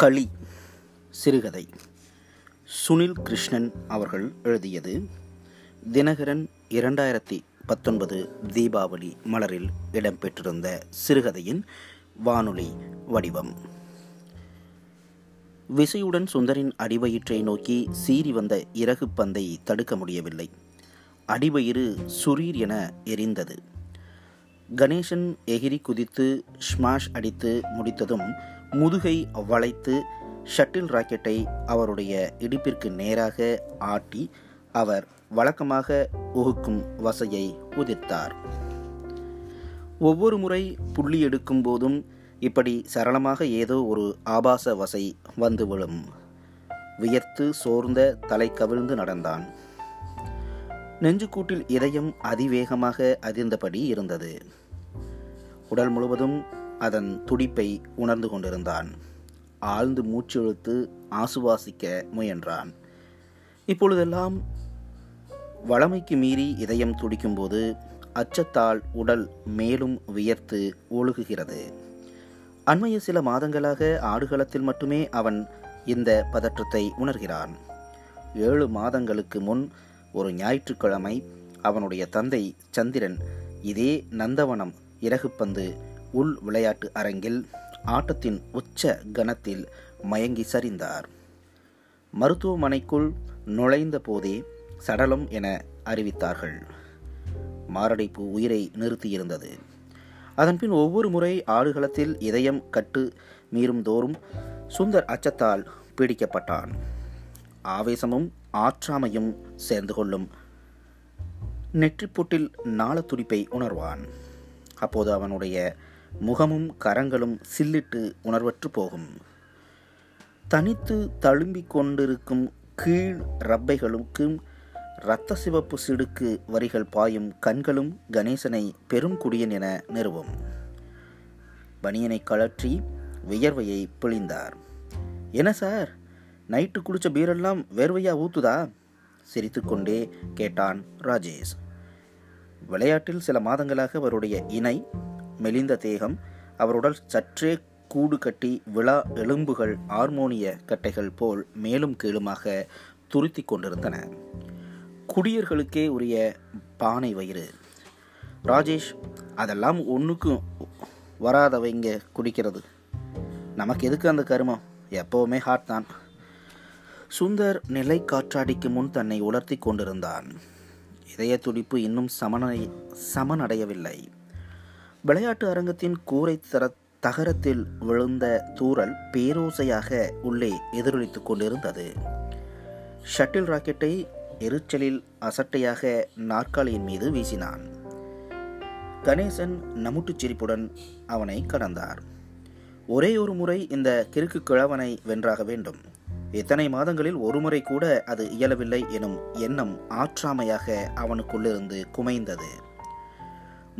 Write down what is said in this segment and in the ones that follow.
களி சிறுகதை. சுனில் கிருஷ்ணன் அவர்கள் எழுதியது தினகரன் இரண்டாயிரத்தி பத்தொன்பது தீபாவளி மலரில் இடம்பெற்றிருந்த சிறுகதையின் வானொலி வடிவம். விசையுடன் சுந்தரின் அடிவயிற்றை நோக்கி சீறி வந்த இறகு பந்தை தடுக்க முடியவில்லை. அடிவயிறு சுரீர் என எரிந்தது. கணேசன் எகிரி குதித்து ஸ்மாஷ் அடித்து முடித்ததும் முதுகை வளைத்து ஷட்டில் ராக்கெட்டை அவருடைய இடுப்பிற்கு நேராக ஆட்டி அவர் வழக்கமாக உகுக்கும் வசையை உதிர்த்தார். ஒவ்வொரு முறை புள்ளி எடுக்கும் போதும் இப்படி சரளமாக ஏதோ ஒரு ஆபாச வசை வந்து விழும். வியர்த்து சோர்ந்த தலை கவிழ்ந்து நடந்தான். நெஞ்சுக்கூட்டில் இதயம் அதிவேகமாக அதிர்ந்தபடி இருந்தது. உடல் முழுவதும் அதன் துடிப்பை உணர்ந்து கொண்டிருந்தான். ஆழ்ந்து மூச்செழுத்து ஆசுவாசிக்க முயன்றான். இப்பொழுதெல்லாம் வளமைக்கு மீறி இதயம் துடிக்கும்போது அச்சத்தால் உடல் மேலும் வியர்த்து ஒழுகுகிறது. அண்மைய சில மாதங்களாக ஆடுகளத்தில் மட்டுமே அவன் இந்த பதற்றத்தை உணர்கிறான். ஏழு மாதங்களுக்கு முன் ஒரு ஞாயிற்றுக்கிழமை அவனுடைய தந்தை சந்திரன் இதே நந்தவனம் இறகுப்பந்து உள் விளையாட்டு அரங்கில் ஆட்டத்தின் உச்ச கணத்தில் மயங்கி சரிந்தார். மருத்துவமனைக்குள் நுழைந்த போதே சடலம் என அறிவித்தார்கள். மாரடைப்பு உயிரை நிறுத்தியிருந்தது. அதன்பின் ஒவ்வொரு முறை ஆடுகளத்தில் இதயம் கட்டு மீறும் தோறும் சுந்தர் அச்சத்தால் பீடிக்கப்பட்டான். ஆவேசமும் ஆற்றாமையும் சேர்ந்து கொள்ளும் நெற்றிப்புட்டில் நாள துடிப்பை உணர்வான். அப்போது அவனுடைய முகமும் கரங்களும் சில்லிட்டு உணர்வற்று போகும். தனித்து தழும்பிக் கொண்டிருக்கும் கீழ் ரப்பைகளுக்கும் இரத்த சிவப்பு சிடுக்கு வரிகள் பாயும் கண்களும் கணேசனை பெரும் குடியன் என நிறுவும். பனியனை கழற்றி வியர்வையை பிழிந்தார். என்ன சார்? நைட்டு குடிச்ச பீரெல்லாம் வேர்வையா ஊத்துதா? சிரித்துக்கொண்டே கேட்டான் ராஜேஷ். விளையாட்டில் சில மாதங்களாக அவருடைய இணை மெலிந்த தேகம் அவருடன் சற்றே கூடு கட்டி விழா எலும்புகள் ஆர்மோனிய கட்டைகள் போல் மேலும் கீழுமாக துருத்தி கொண்டிருந்தன. குடியர்களுக்கே உரிய பானை வயிறு. ராஜேஷ் அதெல்லாம் ஒன்றுக்கும் வராதவைங்க குடிக்கிறது. நமக்கு எதுக்கு அந்த கருமம்? எப்போவுமே ஹாட் தான். சுந்தர் நிலை காற்றாடிக்கு முன் தன்னை உலர்த்தி கொண்டிருந்தான். இதய துடிப்பு இன்னும் சமனை சமனடையவில்லை. விளையாட்டு அரங்கத்தின் கூரை தர தகரத்தில் விழுந்த தூரல் பேரோசையாக உள்ளே எதிரொலித்துக் கொண்டிருந்தது. ஷட்டில் ராக்கெட்டை எரிச்சலில் அசட்டையாக நாற்காலியின் மீது வீசினான். கணேசன் நமுட்டுச் சிரிப்புடன் அவனை கடந்தார். ஒரே ஒரு முறை இந்த கிறுக்கு கிழவனை வென்றாக வேண்டும். இத்தனை மாதங்களில் ஒருமுறை கூட அது இயலவில்லை எனும் எண்ணம் ஆற்றாமையாக அவனுக்குள்ளிருந்து குமைந்தது.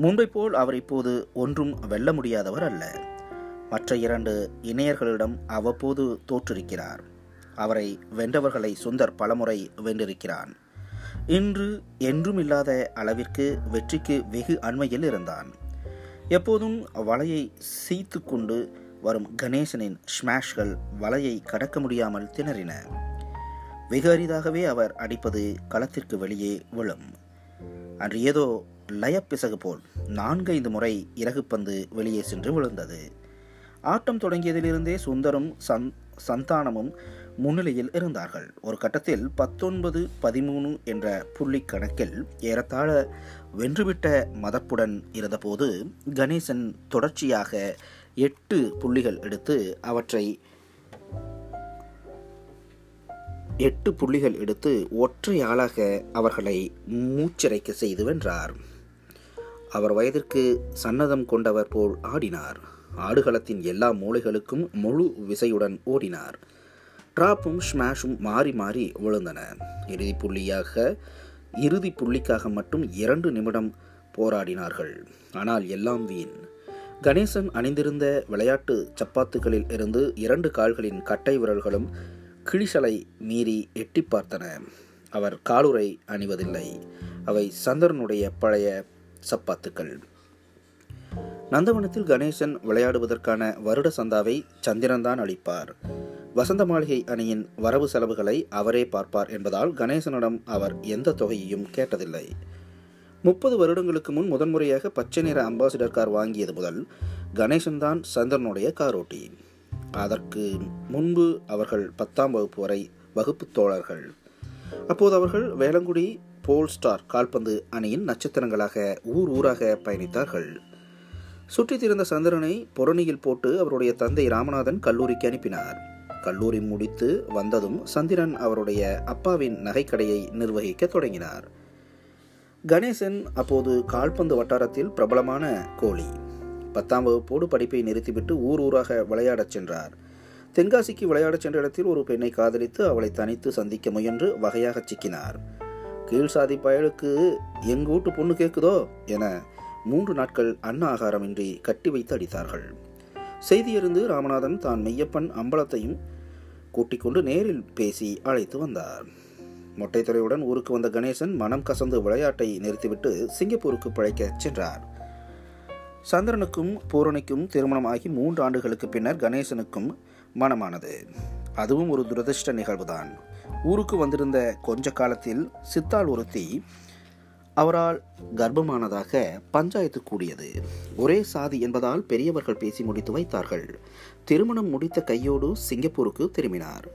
முன்பை போல் அவர் இப்போது ஒன்றும் வெல்ல முடியாதவர் அல்ல. மற்ற இரண்டு இணையர்களிடம் அவ்வப்போது தோற்றிருக்கிறார். அவரை வென்றவர்களை சுந்தர் பலமுறை வென்றிருக்கிறான். இன்று என்றும் இல்லாத அளவிற்கு வெற்றிக்கு வெகு அண்மையில் இருந்தான். எப்போதும் வலையை சீத்து கொண்டு வரும் கணேசனின் ஸ்மாஷ்கள் வலையை கடக்க முடியாமல் திணறின. வெகு அரிதாகவே அவர் அடிப்பது களத்திற்கு வெளியே விழும். அன்று ஏதோ லயப்பிசகு போல் நான்கைந்து முறை இறகுப்பந்து வெளியே சென்று விழுந்தது. ஆட்டம் தொடங்கியதிலிருந்தே சுந்தரும் சந் சந்தானமும் முன்னிலையில் இருந்தார்கள். ஒரு கட்டத்தில் பத்தொன்பது பதிமூணு என்ற புள்ளி கணக்கில் ஏறத்தாழ வென்றுவிட்ட மதப்புடன் இருந்தபோது கணேசன் தொடர்ச்சியாக எட்டு புள்ளிகள் எடுத்து அவற்றை எட்டு புள்ளிகள் எடுத்து ஒற்றை ஆளாக அவர்களை மூச்சிறைக்க செய்து வென்றார். அவர் வயதிற்கு சன்னதம் கொண்டவர் போல் ஆடினார். ஆடுகளத்தின் எல்லா மூளைகளுக்கும் முழு விசையுடன் ஓடினார். ட்ராப்பும் ஸ்மாஷும் மாறி மாறி விழுந்தன. இறுதி புள்ளியாக இறுதி புள்ளிக்காக மட்டும் இரண்டு நிமிடம் போராடினார்கள். ஆனால் எல்லாம் வீண். கணேசன் அணிந்திருந்த விளையாட்டு சப்பாத்துகளில் இருந்து இரண்டு கால்களின் கட்டை விரல்களும் கிழிசலை மீறி எட்டி பார்த்தன. அவர் காலுரை அணிவதில்லை. அவை சந்திரனுடைய பழைய சப்பாத்துக்கள். நந்தவனத்தில் கணேசன் விளையாடுவதற்கான வருட சந்தாவை சந்திரன்தான் அளிப்பார். வசந்த மாளிகை அணியின் வரவு செலவுகளை அவரே பார்ப்பார் என்பதால் கணேசனிடம் அவர் எந்த தொகையையும் கேட்டதில்லை. முப்பது வருடங்களுக்கு முன் முதன்முறையாக பச்சை நிற அம்பாசிடர் கார் வாங்கியது முதல் கணேசன் தான் சந்திரனுடைய காரோட்டி அதற்கு முன்பு அவர்கள் பத்தாம் வகுப்பு வரை வகுப்பு தோழர்கள். அப்போது அவர்கள் வேளங்குடி போல் ஸ்டார் கால்பந்து அணியின் நட்சத்திரங்களாக ஊர் ஊராக பயணித்தார்கள். சுற்றித் திறந்த சந்திரனை புறணியில் போட்டு அவருடைய தந்தை ராமநாதன் கல்லூரிக்கு அனுப்பினார். கல்லூரி முடித்து வந்ததும் சந்திரன் அவருடைய அப்பாவின் நகைக்கடையை நிர்வகிக்க தொடங்கினார். கணேசன் அப்போது கால்பந்து வட்டாரத்தில் பிரபலமான கோழி பத்தாம் வகுப்போடு படிப்பை நிறுத்திவிட்டு ஊர் ஊராக விளையாடச் சென்றார். தென்காசிக்கு விளையாடச் சென்ற இடத்தில் ஒரு பெண்ணை காதலித்து அவளை தனித்து சந்திக்க முயன்று வகையாக சிக்கினார். கீழ் சாதி பயலுக்கு எங்க வீட்டு பொண்ணு கேட்குதோ என மூன்று நாட்கள் அன்ன ஆகாரமின்றி கட்டி வைத்து அடித்தார்கள். செய்தியறிந்து ராமநாதன் தான் மெய்யப்பன் அம்பலத்தையும் கூட்டிக் கொண்டு நேரில் பேசி அழைத்து வந்தார். மொட்டைத்துறையுடன் ஊருக்கு வந்த கணேசன் மனம் கசந்து விளையாட்டை நிறுத்திவிட்டு சிங்கப்பூருக்கு பிழைக்க சென்றார். சந்திரனுக்கும் பூரணிக்கும் திருமணம் ஆகி மூன்று ஆண்டுகளுக்கு பின்னர் கணேசனுக்கும் மனமானது. அதுவும் ஒரு துரதிர்ஷ்ட நிகழ்வுதான். ஊருக்கு வந்திருந்த கொஞ்ச காலத்தில் சித்தாள் ஒருத்தி அவரால் கர்ப்பமானதாக பஞ்சாயத்து கூடியது. ஒரே சாதி என்பதால் பெரியவர்கள் பேசி முடித்து வைத்தார்கள். திருமணம் முடித்த கையோடு சிங்கப்பூருக்கு திரும்பினார்.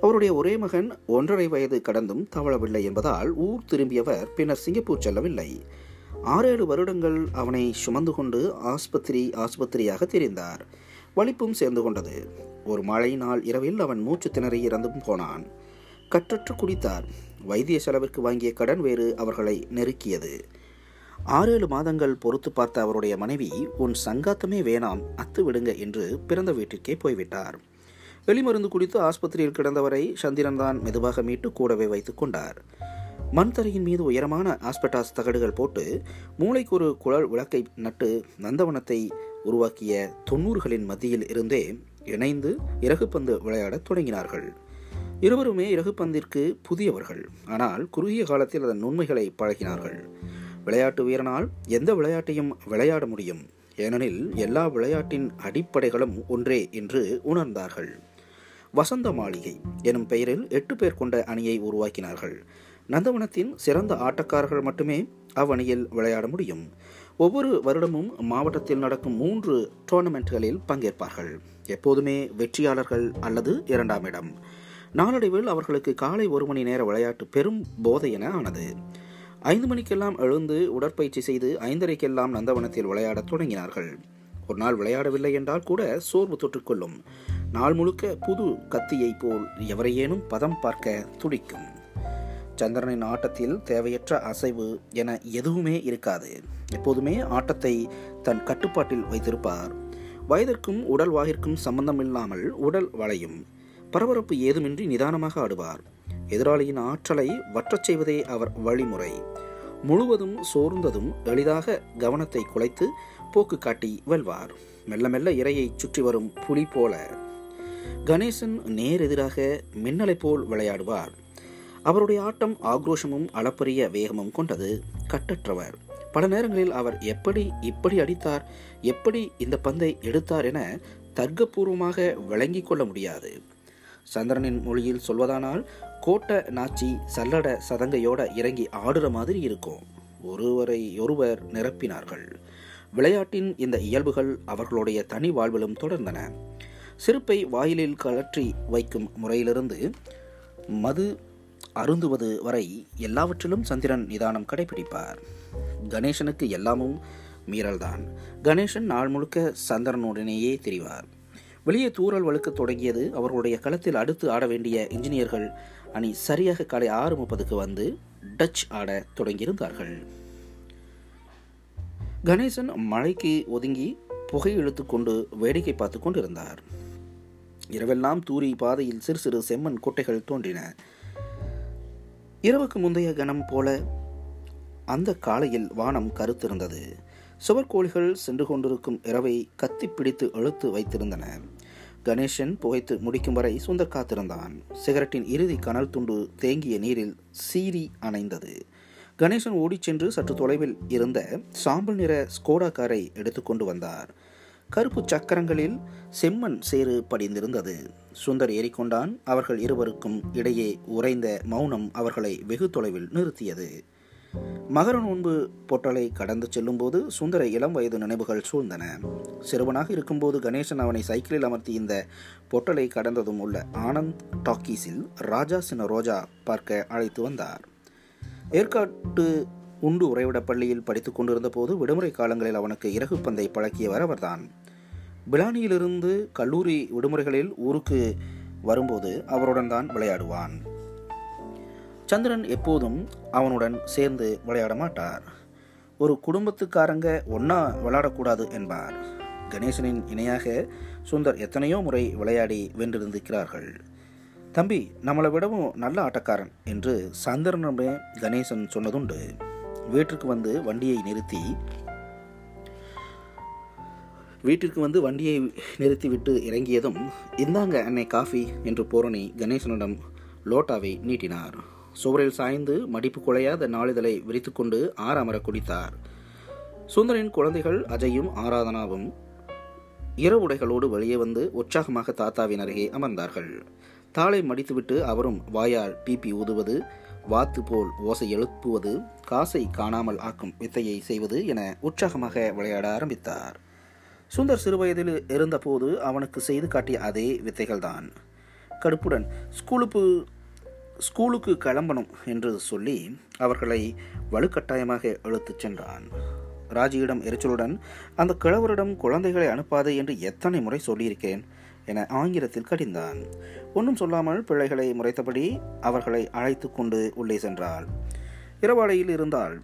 அவருடைய ஒரே மகன் ஒன்றரை வயது கடந்தும் தவழவில்லை என்பதால் ஊர் திரும்பியவர் பின்னர் சிங்கப்பூர் செல்லவில்லை. ஆறேழு வருடங்கள் அவனை சுமந்து கொண்டு ஆஸ்பத்திரி ஆஸ்பத்திரியாக திரிந்தார். வலிப்பும் சேர்ந்து கொண்டது. ஒரு மழை நாள் இரவில் அவன் மூச்சு திணறி இறந்தும் போனான். கற்றற்று குடித்தார். வைத்திய செலவிற்கு வாங்கிய கடன் வேறு அவர்களை நெருக்கியது. ஆறேழு மாதங்கள் பொறுத்து பார்த்த அவருடைய மனைவி உன் சங்காத்தமே வேணாம் அத்து விடுங்க என்று பிறந்த வீட்டிற்கே போய்விட்டார். வெளிமருந்து குடித்து ஆஸ்பத்திரியில் கிடந்தவரை சந்திரன் தான் மெதுவாக மீட்டு கூடவே வைத்துக் கொண்டார். மண் தரையின் மீது உயரமான ஆஸ்பெட்டாஸ் தகடுகள் போட்டு மூளைக்கு ஒரு குழல் விளக்கை நட்டு நந்தவனத்தை உருவாக்கிய தொன்னூறுகளின் மத்தியில் இருந்தே இணைந்து இறகுப்பந்து விளையாடத் தொடங்கினார்கள். இருவருமே இறகுப்பந்திற்கு புதியவர்கள். ஆனால் குறுகிய காலத்தில் அதன் நுண்மைகளை பழகினார்கள். விளையாட்டு வீரனால் எந்த விளையாட்டையும் விளையாட முடியும். ஏனெனில் எல்லா விளையாட்டின் அடிப்படைகளும் ஒன்றே என்று உணர்ந்தார்கள். வசந்த மாளிகை எனும் பெயரில் எட்டு பேர் கொண்ட அணியை உருவாக்கினார்கள். நந்தவனத்தின் சிறந்த ஆட்டக்காரர்கள் மட்டுமே அவ்வணியில் விளையாட முடியும். ஒவ்வொரு வருடமும் மாவட்டத்தில் நடக்கும் மூன்று டோர்னமெண்ட்களில் பங்கேற்பார்கள். எப்போதுமே வெற்றியாளர்கள் அல்லது இரண்டாம் இடம். நாளடைவில் அவர்களுக்கு காலை ஒரு மணி நேர விளையாட்டு பெரும் போதை என ஆனது. ஐந்து மணிக்கெல்லாம் எழுந்து உடற்பயிற்சி செய்து ஐந்தரைக்கெல்லாம் நந்தவனத்தில் விளையாடத் தொடங்கினார்கள். ஒரு நாள் விளையாடவில்லை என்றால் கூட சோர்வு தொற்றுக்கொள்ளும் நாள் முழுக்க புது கத்தியைப் போல் எவரையேனும் பதம் பார்க்க துடிக்கும். சந்திரனின் ஆட்டத்தில் தேவையற்ற அசைவு என எதுவுமே இருக்காது. எப்போதுமே ஆட்டத்தை தன் கட்டுப்பாட்டில் வைத்திருப்பார். வயதிற்கும் உடல் வாகிற்கும் சம்பந்தமில்லாமல் உடல் வளையும். பரபரப்பு ஏதுமின்றி நிதானமாக ஆடுவார். எதிராளியின் ஆற்றலை வற்றச் செய்வதே அவர் வழிமுறை. முழுவதும் சோர்ந்ததும் எளிதாக கவனத்தை குலைத்து போக்கு காட்டி வெல்வார். மெல்ல மெல்ல இரையை சுற்றி வரும் புலி போல. கணேசன் நேர் எதிராக மின்னலை போல் விளையாடுவார். அவருடைய ஆட்டம் ஆக்ரோஷமும் அளப்பரிய வேகமும் கொண்டது கட்டற்றவர். பல நேரங்களில் அவர் எப்படி இப்படி அடித்தார் எப்படி இந்த பந்தை எடுத்தார் என தர்க்கபூர்வமாக விளங்கிக் கொள்ள முடியாது. சந்திரனின் மொழியில் சொல்வதானால் கோட்ட நாச்சி சல்லட சதங்கையோட இறங்கி ஆடுற மாதிரி இருக்கும். ஒருவரை ஒருவர் நிரப்பினார்கள். விளையாட்டின் இந்த இயல்புகள் அவர்களுடைய தனி வாழ்விலும் தொடர்ந்தன. சிறுப்பை வாயிலில் கழற்றி வைக்கும் முறையிலிருந்து மது அருந்துவது வரை எல்லாவற்றிலும் சந்திரன் நிதானம் கடைபிடிப்பார். கணேசனுக்கு எல்லாமும் மீறல்தான். கணேசன் நாள் முழுக்க சந்திரனுடனேயே திரிவார். வெளியே தூறல் வழுக்க தொடங்கியது அவர்களுடைய களத்தில் அடுத்து ஆட வேண்டிய இன்ஜினியர்கள். அணி சரியாக காலை ஆறு முப்பதுக்கு வந்து டச் ஆட தொடங்கியிருந்தார்கள். கணேசன் மழைக்கு ஒதுங்கி புகை இழுத்து கொண்டு வேடிக்கை பார்த்து கொண்டிருந்தார். இரவெல்லாம் தூரி பாதையில் சிறு சிறு செம்மண் கோட்டைகள் தோன்றின. இரவுக்கு முந்தைய கணம் போல அந்த காலையில் வானம் கருத்திருந்தது. சுவர்கோழிகள் சென்று கொண்டிருக்கும் இரவை கத்தி பிடித்து இழுத்து வைத்திருந்தன. கணேசன் புகைத்து முடிக்கும் வரை சுந்தர் காத்திருந்தான். சிகரெட்டின் இறுதி கனல் துண்டு தேங்கிய நீரில் சீறி அணைந்தது. கணேசன் ஓடிச் சென்று சற்று தொலைவில் இருந்த சாம்பல் நிற ஸ்கோடா காரை எடுத்துக்கொண்டு வந்தார். கருப்பு சக்கரங்களில் செம்மண் சேறு படிந்திருந்தது. சுந்தர் ஏறிக்கொண்டான். அவர்கள் இருவருக்கும் இடையே உறைந்த மௌனம் அவர்களை வெகு தொலைவில் நிறுத்தியது. மகர நோன்பு பொட்டலை கடந்து செல்லும்போது சுந்தர இளம் வயது நினைவுகள் சூழ்ந்தன. சிறுவனாக இருக்கும்போது கணேசன் அவனை சைக்கிளில் அமர்த்தி இந்த பொட்டலை கடந்ததும் உள்ள ஆனந்த் டாக்கீஸில் ராஜா சின்ன ரோஜா பார்க்க அழைத்து வந்தார். ஏற்காட்டு உண்டு உறைவிட பள்ளியில் படித்துக் கொண்டிருந்த போது விடுமுறை காலங்களில் அவனுக்கு இறகு பந்தை பழக்கியவர் அவர்தான். பிலானியிலிருந்து கல்லூரி விடுமுறைகளில் ஊருக்கு வரும்போது அவருடன் தான் விளையாடுவான். சந்திரன் எப்போதும் அவனுடன் சேர்ந்து விளையாட மாட்டார். ஒரு குடும்பத்துக்காரங்க ஒன்னா விளையாடக்கூடாது என்பார். கணேசனின் இணையாக சுந்தர் எத்தனையோ முறை விளையாடி வென்றிருந்திருக்கிறார்கள். தம்பி நம்மளை விடவும் நல்ல ஆட்டக்காரன் என்று சந்திரனிடமே கணேசன் சொன்னதுண்டு. வீட்டிற்கு வந்து வண்டியை நிறுத்தி வீட்டிற்கு வந்து வண்டியை நிறுத்திவிட்டு இறங்கியதும் இந்தாங்க அன்னை காஃபி என்று பூரணி கணேசனிடம் லோட்டாவை நீட்டினார். சுவரில் சாய்ந்து மடிப்பு குலையாத நாளிதழை விரித்துக்கொண்டு ஆறாமர குடித்தார். சுந்தரின் குழந்தைகள் அஜயும் ஆராதனாவும் இரவுடைகளோடு வெளியே வந்து உற்சாகமாக தாத்தாவின் அருகே அமர்ந்தார்கள். தாளை மடித்துவிட்டு அவரும் வாயால் பீப்பி ஊதுவது வாத்து போல் ஓசை எழுப்புவது காசை காணாமல் ஆக்கும் வித்தையை செய்வது என உற்சாகமாக விளையாட ஆரம்பித்தார். சுந்தர் சிறுவயதில் இருந்தபோது அவனுக்கு செய்து காட்டிய அதே வித்தைகள்தான். கடுப்புடன் ஸ்கூலுக்கு ஸ்கூலுக்கு கிளம்பணும் என்று சொல்லி அவர்களை வலுக்கட்டாயமாக இழுத்துச் சென்றான். ராஜியிடம் எரிச்சலுடன் அந்த கிழவரிடம் குழந்தைகளை அனுப்பாதே என்று எத்தனை முறை சொல்லியிருக்கேன் என ஆங்கிலத்தில் கடிந்தான். ஒன்றும் சொல்லாமல் பிள்ளைகளை முறைத்தபடி அவர்களை அழைத்து கொண்டு உள்ளே சென்றாள். இரவாலையில் இருந்தாள்.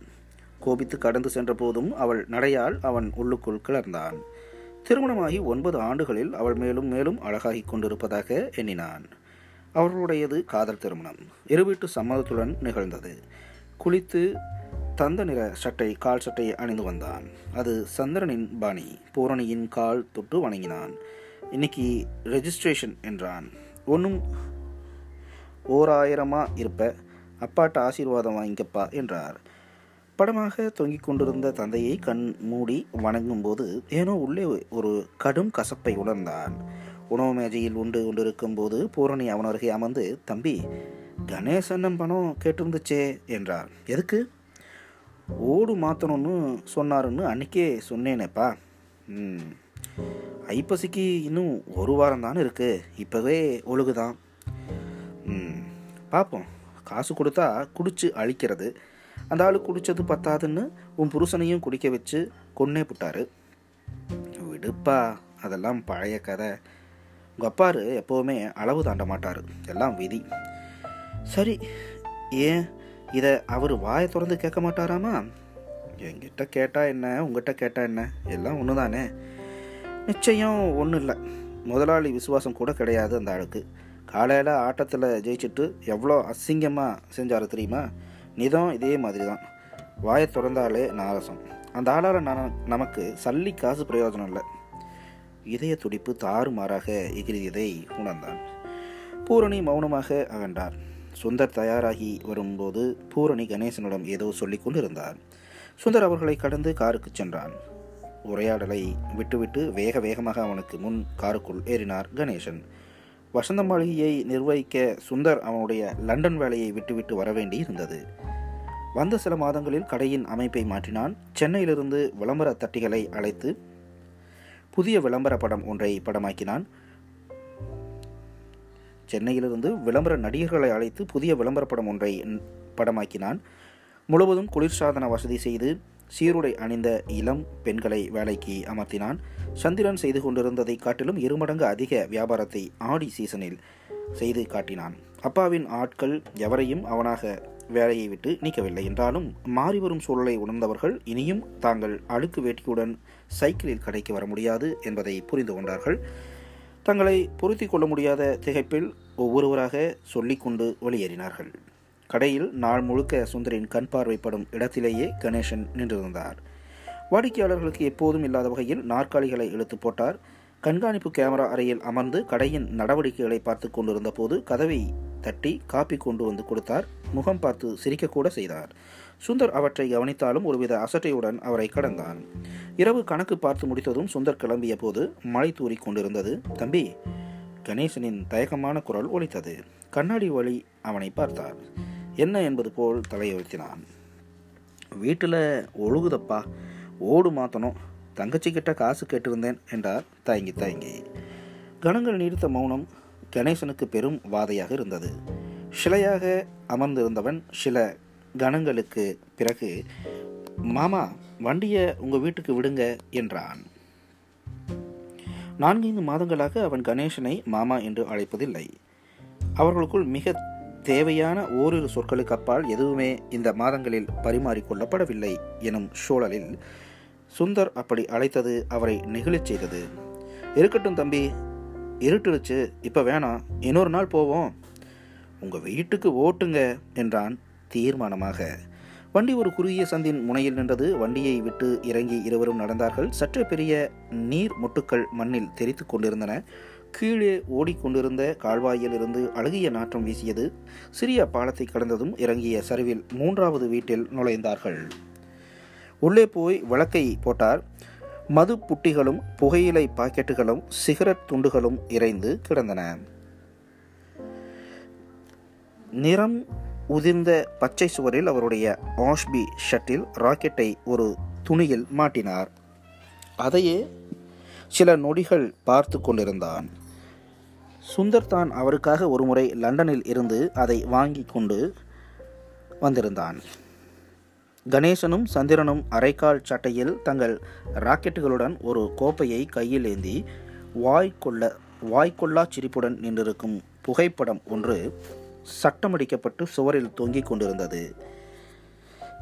கோபித்து கடந்து சென்ற போதும் அவள் நடையால் அவன் உள்ளுக்குள் கிளர்ந்தான். திருமணமாகி ஒன்பது ஆண்டுகளில் அவள் மேலும் மேலும் அழகாகிக் கொண்டிருப்பதாக எண்ணினான். அவர்களுடையது காதல் திருமணம். இருவீட்டு சம்மதத்துடன் நிகழ்ந்தது. குளித்து தந்த நிற சட்டை கால் சட்டை அணிந்து வந்தான். அது சந்திரனின் பாணி. பூரணியின் கால் தொட்டு வணங்கினான். இன்னைக்கு ரெஜிஸ்ட்ரேஷன் என்றான். ஒன்றும் ஓராயிரமா இருப்ப? அப்பாட்ட ஆசீர்வாதம் வாங்கிக்கப்பா என்றார். படமாக தொங்கிக் கொண்டிருந்த தந்தையை கண் மூடி வணங்கும் போது ஏனோ உள்ளே ஒரு கடும் கசப்பை உணர்ந்தான். உணவு மேஜையில் உண்டு கொண்டிருக்கும் போது பூரணி அவன் அருகே அமர்ந்து தம்பி கணேசன்னம் பணம் கேட்டிருந்துச்சே என்றார். எதுக்கு? ஓடு மாற்றணும்னு சொன்னாருன்னு அன்றைக்கே சொன்னேனேப்பா. ம் ஐப்பசிக்கு இன்னும் ஒரு வாரம் தானே இருக்குது இப்போவே ஒழுகுதான். ம் பார்ப்போம் காசு கொடுத்தா குடிச்சு அழிக்கிறது. அந்த ஆள் குடித்தது பத்தாதுன்னு உன் புருஷனையும் குடிக்க வச்சு கொன்னே புட்டாரு. விடுப்பா அதெல்லாம் பழைய கதை. உங்கள் அப்பாரு எப்போவுமே அளவு தாண்ட மாட்டார். எல்லாம் விதி. சரி ஏன் இதை அவர் வாயை திறந்து கேட்க மாட்டாராமா? என்கிட்ட கேட்டால் என்ன? உங்ககிட்ட கேட்டால் என்ன? எல்லாம் ஒன்று தானே நிச்சயம் ஒன்றும் இல்லை. முதலாளி விசுவாசம் கூட கிடையாது அந்த ஆளுக்கு. காலையில் ஆட்டத்தில் ஜெயிச்சுட்டு எவ்வளோ அசிங்கமாக செஞ்சார் தெரியுமா? நிதம் இதே மாதிரி தான் வாயை திறந்தாலே நாரசம். அந்த ஆளால் நான் நமக்கு சல்லி காசு பிரயோஜனம் இல்லை. இதய துடிப்பு தாறுமாறாக எகிரியதை உணர்ந்தான். பூரணி மௌனமாக அகன்றார். சுந்தர் தயாராகி வரும்போது பூரணி கணேசனிடம் ஏதோ சொல்லிக் கொண்டிருந்தார். சுந்தர் அவர்களை கடந்து காருக்கு சென்றான். உரையாடலை விட்டுவிட்டு வேக வேகமாக அவனுக்கு முன் காருக்குள் ஏறினார் கணேசன். வசந்த மாளிகையை நிர்வகிக்க சுந்தர் அவனுடைய லண்டன் வேலையை விட்டுவிட்டு வரவேண்டி இருந்தது. வந்த சில மாதங்களில் கடையின் அமைப்பை மாற்றினான். சென்னையிலிருந்து விளம்பர தட்டிகளை அழைத்து புதிய விளம்பர படம் ஒன்றை படமாக்கினான். சென்னையிலிருந்து விளம்பர நடிகர்களை அழைத்து புதிய விளம்பர படம் ஒன்றை படமாக்கினான். முழுவதும் குளிர்சாதன வசதி செய்து சீருடை அணிந்த இளம் பெண்களை வேலைக்கு அமர்த்தினான். சந்திரன் செய்து கொண்டிருந்ததை காட்டிலும் இருமடங்கு அதிக வியாபாரத்தை ஆடி சீசனில் செய்து காட்டினான். அப்பாவின் ஆட்கள் எவரையும் அவனாக வேலையை விட்டு நீக்கவில்லை. என்றாலும் மாறி வரும் சூழலை உணர்ந்தவர்கள் இனியும் தாங்கள் அழுக்கு வேட்டியுடன் சைக்கிளில் கடைக்கு வர முடியாது என்பதை புரிந்து கொண்டார்கள். தங்களை பொருத்தி கொள்ள முடியாத திகைப்பில் ஒவ்வொருவராக சொல்லிக்கொண்டு வெளியேறினார்கள். கடையில் நாள் முழுக்க சுந்தரின் கண் பார்வைப்படும் இடத்திலேயே கணேசன் நின்றிருந்தார். வாடிக்கையாளர்களுக்கு எப்போதும் இல்லாத வகையில் நாற்காலிகளை இழுத்து போட்டார். கண்காணிப்பு கேமரா அறையில் அமர்ந்து கடையின் நடவடிக்கைகளை பார்த்து கொண்டிருந்த போது கதவை தட்டி காப்பி கொண்டு வந்து கொடுத்தார். முகம் பார்த்து சிரிக்கக்கூட செய்தார். சுந்தர் அவற்றை கவனித்தாலும் ஒருவித அசட்டையுடன் அவரை கடந்தான். இரவு கணக்கு பார்த்து முடித்ததும் சுந்தர் கிளம்பிய போது மழை தூறி கொண்டிருந்தது. தம்பி கணேசனின் தயக்கமான குரல் ஒலித்தது. கண்ணாடி வழி அவனை பார்த்தார். என்ன என்பது போல் தலையுறுத்தினான் வீட்டில் ஒழுகுதப்பா. ஓடு மாற்றணும் தங்கச்சி கிட்ட காசு கேட்டிருந்தேன் என்றார் தயங்கி தயங்கி. கணங்கள் நீடித்த மௌனம் கணேசனுக்கு பெரும் வாதையாக இருந்தது. சிலையாக அமர்ந்திருந்தவன் சில கணங்களுக்கு பிறகு மாமா வண்டியை உங்கள் வீட்டுக்கு விடுங்க என்றான். நான்கைந்து மாதங்களாக அவன் கணேசனை மாமா என்று அழைப்பதில்லை. அவர்களுக்குள் மிக தேவையான ஓரிரு சொற்களுக்கு அப்பால் எதுவுமே இந்த மாதங்களில் பரிமாறிக்கொள்ளப்படவில்லை எனும் சூழலில் சுந்தர் அப்படி அழைத்தது அவரை நெகிழச் செய்தது. இருக்கட்டும் தம்பி இருட்டுடுச்சு இப்போ வேணாம் இன்னொரு நாள் போவோம். உங்கள் வீட்டுக்கு ஓட்டுங்க என்றான் தீர்மானமாக. வண்டி ஒரு குறுகிய சந்தின் முனையில் நின்றது. வண்டியை விட்டு இறங்கி இருவரும் நடந்தார்கள். சற்று பெரிய நீர் மொட்டுக்கள் மண்ணில் தெரித்து கொண்டிருந்தன. கீழே ஓடிக்கொண்டிருந்த கால்வாயில் இருந்து அழகிய நாற்றம் வீசியது. சிறிய பாலத்தை கடந்ததும் இறங்கிய சரிவில் மூன்றாவது வீட்டில் நுழைந்தார்கள். உள்ளே போய் விளக்கை போட்டார். மது புட்டிகளும் புகையிலை பாக்கெட்டுகளும் சிகரெட் துண்டுகளும் இறைந்து கிடந்தன. நிறம் உதிர்ந்த பச்சை சுவரில் அவருடைய ஆஷ்பி ஷட்டில் ராக்கெட்டை ஒரு துணியில் மாட்டினார். அதையே சில நொடிகள் பார்த்து கொண்டிருந்தான். சுந்தர் தான் அவருக்காக ஒருமுறை லண்டனில் இருந்து அதை வாங்கி கொண்டு வந்திருந்தான். கணேசனும் சந்திரனும் அரைக்கால் சட்டையில் தங்கள் ராக்கெட்டுகளுடன் ஒரு கோப்பையை கையில் ஏந்தி வாய்க்கொள்ள வாய்க்கொள்ளா சிரிப்புடன் நின்றிருக்கும் புகைப்படம் ஒன்று சட்டமடிக்கப்பட்டு சுவரில் தொங்கிக் கொண்டிருந்தது.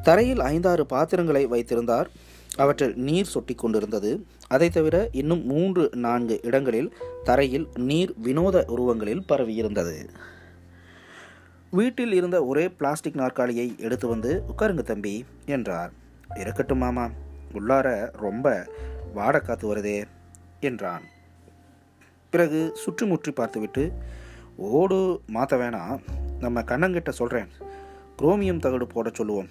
தரையில் ஐந்தாறு பாத்திரங்களை வைத்திருந்தார். அவற்றில் நீர் சொட்டி கொண்டிருந்தது. அதை தவிர இன்னும் மூன்று நான்கு இடங்களில் தரையில் நீர் வினோத உருவங்களில் பரவியிருந்தது. வீட்டில் இருந்த ஒரே பிளாஸ்டிக் நாற்காலியை எடுத்து வந்து உட்காருங்க தம்பி என்றார். இருக்கட்டும் மாமா உள்ளார ரொம்ப வாட காத்து வருதே என்றான். பிறகு சுற்றுமுற்றி பார்த்துவிட்டு ஓடு மாற்ற வேணாம் நம்ம கண்ணங்கிட்ட சொல்கிறேன் குரோமியம் தகடு போட சொல்லுவோம்.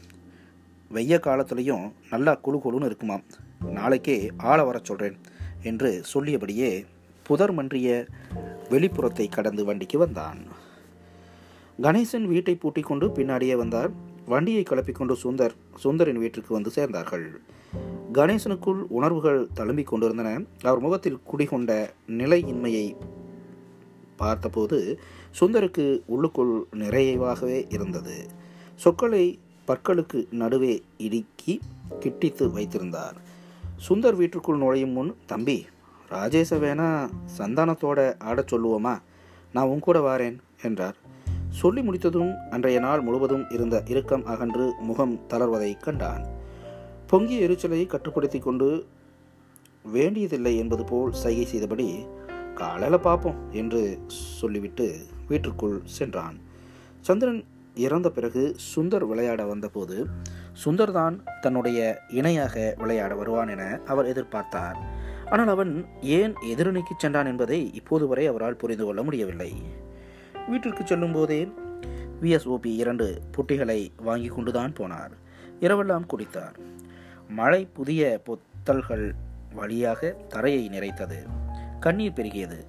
வெய்ய காலத்துலேயும் நல்லா குழு குழுன்னு இருக்குமாம். நாளைக்கே ஆள வர சொல்கிறேன் என்று சொல்லியபடியே புதர் மன்றிய வெளிப்புறத்தை கடந்து வண்டிக்கு வந்தான். கணேசன் வீட்டை பூட்டிக் கொண்டு பின்னாடியே வந்தார். வண்டியை கிளப்பிக்கொண்டு சுந்தர் சுந்தரின் வீட்டிற்கு வந்து சேர்ந்தார்கள். கணேசனுக்குள் உணர்வுகள் தழும்பிக் கொண்டிருந்தன. அவர் முகத்தில் குடிகொண்ட நிலையின்மையை பார்த்தபோது சுந்தருக்கு உள்ளுக்குள் நிறைவாகவே இருந்தது. சொற்களை பற்களுக்கு நடுவே இடுக்கி கிட்டித்து வைத்திருந்தார். சுந்தர் வீட்டுக்குள் நுழையும் முன் தம்பி ராஜேஷ வேணா சந்தானத்தோட ஆடச் சொல்லுவோமா? நான் உன் கூட வாரேன் என்றார். சொல்லி முடித்ததும் அன்றைய நாள் முழுவதும் இருந்த இறுக்கம் அகன்று முகம் தளர்வதை கண்டான். பொங்கிய எரிச்சலை கட்டுப்படுத்தி கொண்டு வேண்டியதில்லை என்பது போல் சைகை செய்தபடி காலையில் பார்ப்போம் என்று சொல்லிவிட்டு வீட்டிற்குள் சென்றான். சந்திரன் இறந்த பிறகு சுந்தர் விளையாட வந்தபோது சுந்தர் தான் தன்னுடைய இணையாக விளையாட வருவான் என அவர் எதிர்பார்த்தார். ஆனால் அவன் ஏன் எதிரணிக்கு சென்றான் என்பதை இப்போது வரை அவரால் புரிந்து கொள்ள முடியவில்லை. வீட்டிற்கு செல்லும் போதே விஎஸ்ஓபி இரண்டு புட்டிகளை வாங்கி கொண்டுதான் போனார். இரவெல்லாம் குடித்தார். மழை புதிய பொத்தல்கள் வழியாக தரையை நிறைத்தது. கண்ணீர் பெருகியது.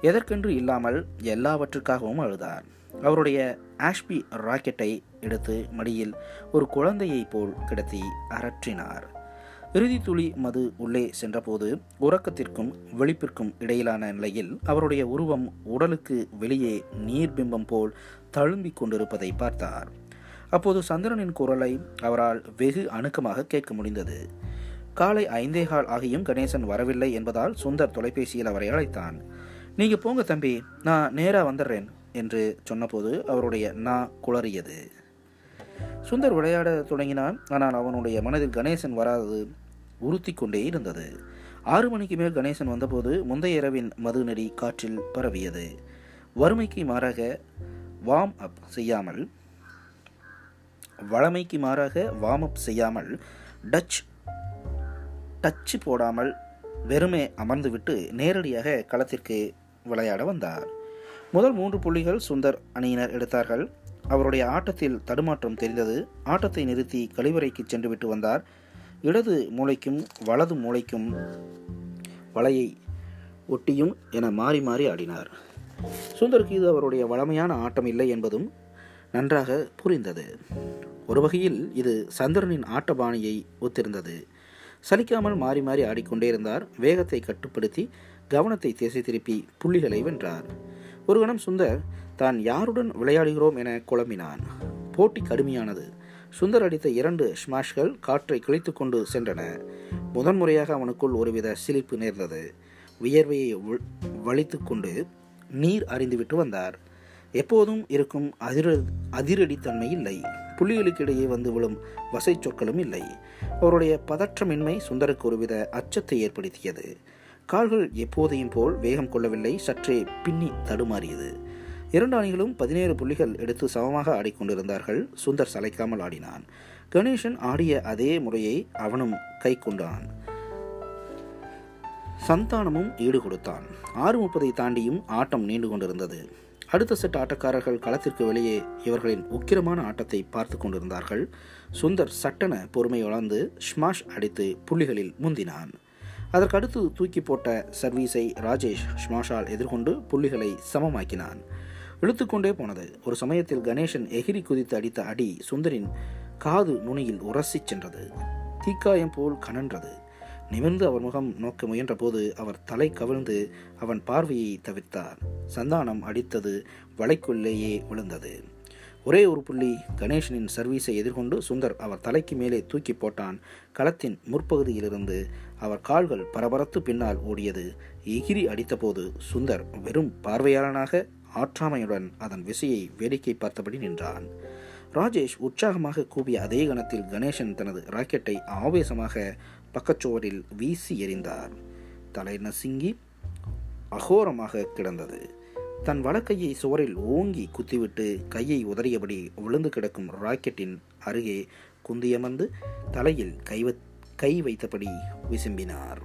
எதற்கென்று இல்லாமல் எல்லாவற்றுக்காகவும் அழுதார். அவருடைய ஆஷ்பி ராக்கெட்டை எடுத்து மடியில் ஒரு குழந்தையைப் போல் கிடத்தி அரற்றினார். இறுதி துளி மது உள்ளே சென்றபோது உறக்கத்திற்கும் வெளிப்பிற்கும் இடையிலான நிலையில் அவருடைய உருவம் உடலுக்கு வெளியே நீர்பிம்பம் போல் தழும்பிக் கொண்டிருப்பதை பார்த்தார். அப்போது சந்திரனின் குரலை அவரால் வெகு அணுக்கமாக கேட்க முடிந்தது. காலை ஐந்தே கால் ஆகியும் கணேசன் வரவில்லை என்பதால் சுந்தர் தொலைபேசியில் அவரை அழைத்தான். நீங்க போங்க தம்பி நான் நேரா வந்துடுறேன் என்று சொன்னபோது அவருடைய நா குளறியது. சுந்தர் விளையாட தொடங்கினான். ஆனால் அவனுடைய மனதில் கணேசன் வராதது உறுத்தி கொண்டே இருந்தது. ஆறு மணிக்கு மேல் கணேசன் வந்தபோது முந்தைய இரவின் மது நெறி காற்றில் பரவியது. வறுமைக்கு மாறாக வார்ம் அப் செய்யாமல் வளமைக்கு மாறாக வார்ம் அப் செய்யாமல் டச் டச்சு போடாமல் வெறுமே அமர்ந்துவிட்டு நேரடியாக களத்திற்கு விளையாட வந்தார். முதல் மூன்று புள்ளிகள் சுந்தர் அணியினர் எடுத்தார்கள். அவருடைய ஆட்டத்தில் தடுமாற்றம் தெரிந்தது. ஆட்டத்தை நிறுத்தி கழிவறைக்கு சென்றுவிட்டு வந்தார். இடது மூளைக்கும் வலது மூளைக்கும் வலையை ஒட்டியும் என மாறி மாறி ஆடினார். சுந்தருக்கு இது அவருடைய வளமையான ஆட்டம் இல்லை என்பதும் நன்றாக புரிந்தது. ஒரு வகையில் இது சந்திரனின் ஆட்டபாணியை ஒத்திருந்தது. சலிக்காமல் மாறி மாறி ஆடிக்கொண்டே இருந்தார். வேகத்தை கட்டுப்படுத்தி கவனத்தை திசை திருப்பி புள்ளிகளை வென்றார். ஒரு கணம் சுந்தர் தான் யாருடன் விளையாடுகிறோம் என குழம்பினான். போட்டி கடுமையானது. சுந்தர் அடித்த இரண்டு ஸ்மாஷ்கள் காற்றை கிழித்து கொண்டு சென்றன. முதன்முறையாக அவனுக்குள் ஒருவித சிலிப்பு நேர்ந்தது. வியர்வையை வலித்து கொண்டு நீர் அறிந்துவிட்டு வந்தார். எப்போதும் இருக்கும் அதிர அதிரடித்தன்மை இல்லை. புள்ளிகளுக்கிடையே வந்து விழும் வசை சொற்களும் இல்லை. அவருடைய பதற்றமின்மை சுந்தருக்கு ஒருவித அச்சத்தை ஏற்படுத்தியது. கால்கள் எப்போதையும் போல் வேகம் கொள்ளவில்லை சற்றே பின்னி தடுமாறியது. இரண்டு அணிகளும் பதினேழு புள்ளிகள் எடுத்து சமமாக ஆடிக்கொண்டிருந்தார்கள். சுந்தர் சளைக்காமல் ஆடினான். கணேசன் ஆடிய அதே முறையை அவனும் கை கொண்டான் சந்தானமும் ஈடு கொடுத்தான் ஆறு முப்பதை தாண்டியும் ஆட்டம் நீண்டு கொண்டிருந்தது. அடுத்த செட் ஆட்டக்காரர்கள் களத்திற்கு வெளியே இவர்களின் உக்கிரமான ஆட்டத்தை பார்த்து கொண்டிருந்தார்கள். சுந்தர் சட்டென பொறுமை வளர்ந்து ஸ்மாஷ் அடித்து புள்ளிகளில் முந்தினான். அதற்கடுத்து தூக்கி போட்ட சர்வீஸை ராஜேஷ் ஸ்மாஷால் எதிர்கொண்டு புள்ளிகளை சமமாக்கினான். இழுத்துக்கொண்டே போனது. ஒரு சமயத்தில் கணேசன் எகிரி குதித்து அடித்த அடி சுந்தரின் காது நுனியில் உரசிச் சென்றது. தீக்காயம் போல் கனன்றது. நிமிர்ந்து அவர் முகம் நோக்க முயன்றபோது அவர் தலை கவிழ்ந்து அவன் பார்வையை தவிர்த்தார் சந்தானம் அடித்தது வலைக்குள்ளேயே விழுந்தது. ஒரே ஒரு புள்ளி கணேசனின் சர்வீஸை எதிர்கொண்டு சுந்தர் அவர் தலைக்கு மேலே தூக்கி போட்டான். களத்தின் முற்பகுதியிலிருந்து அவர் கால்கள் பரபரத்து பின்னால் ஓடியது. எகிரி அடித்தபோது சுந்தர் வெறும் பார்வையாளனாக ஆற்றாமையுடன் அதன் விசையை வேடிக்கை பார்த்தபடி நின்றான். ராஜேஷ் உற்சாகமாக கூவிய அதே கணத்தில் கணேசன் தனது ராக்கெட்டை ஆவேசமாக பக்கச்சுவரில் வீசி எறிந்தார். தலை நசுங்கி அகோரமாக கிடந்தது. தன் வலக்கையை சுவரில் ஓங்கி குத்திவிட்டு கையை உதறியபடி விழுந்து கிடக்கும் ராக்கெட்டின் அருகே குந்தியமர்ந்து தலையில் கை கை வைத்தபடி விசும்பினார்.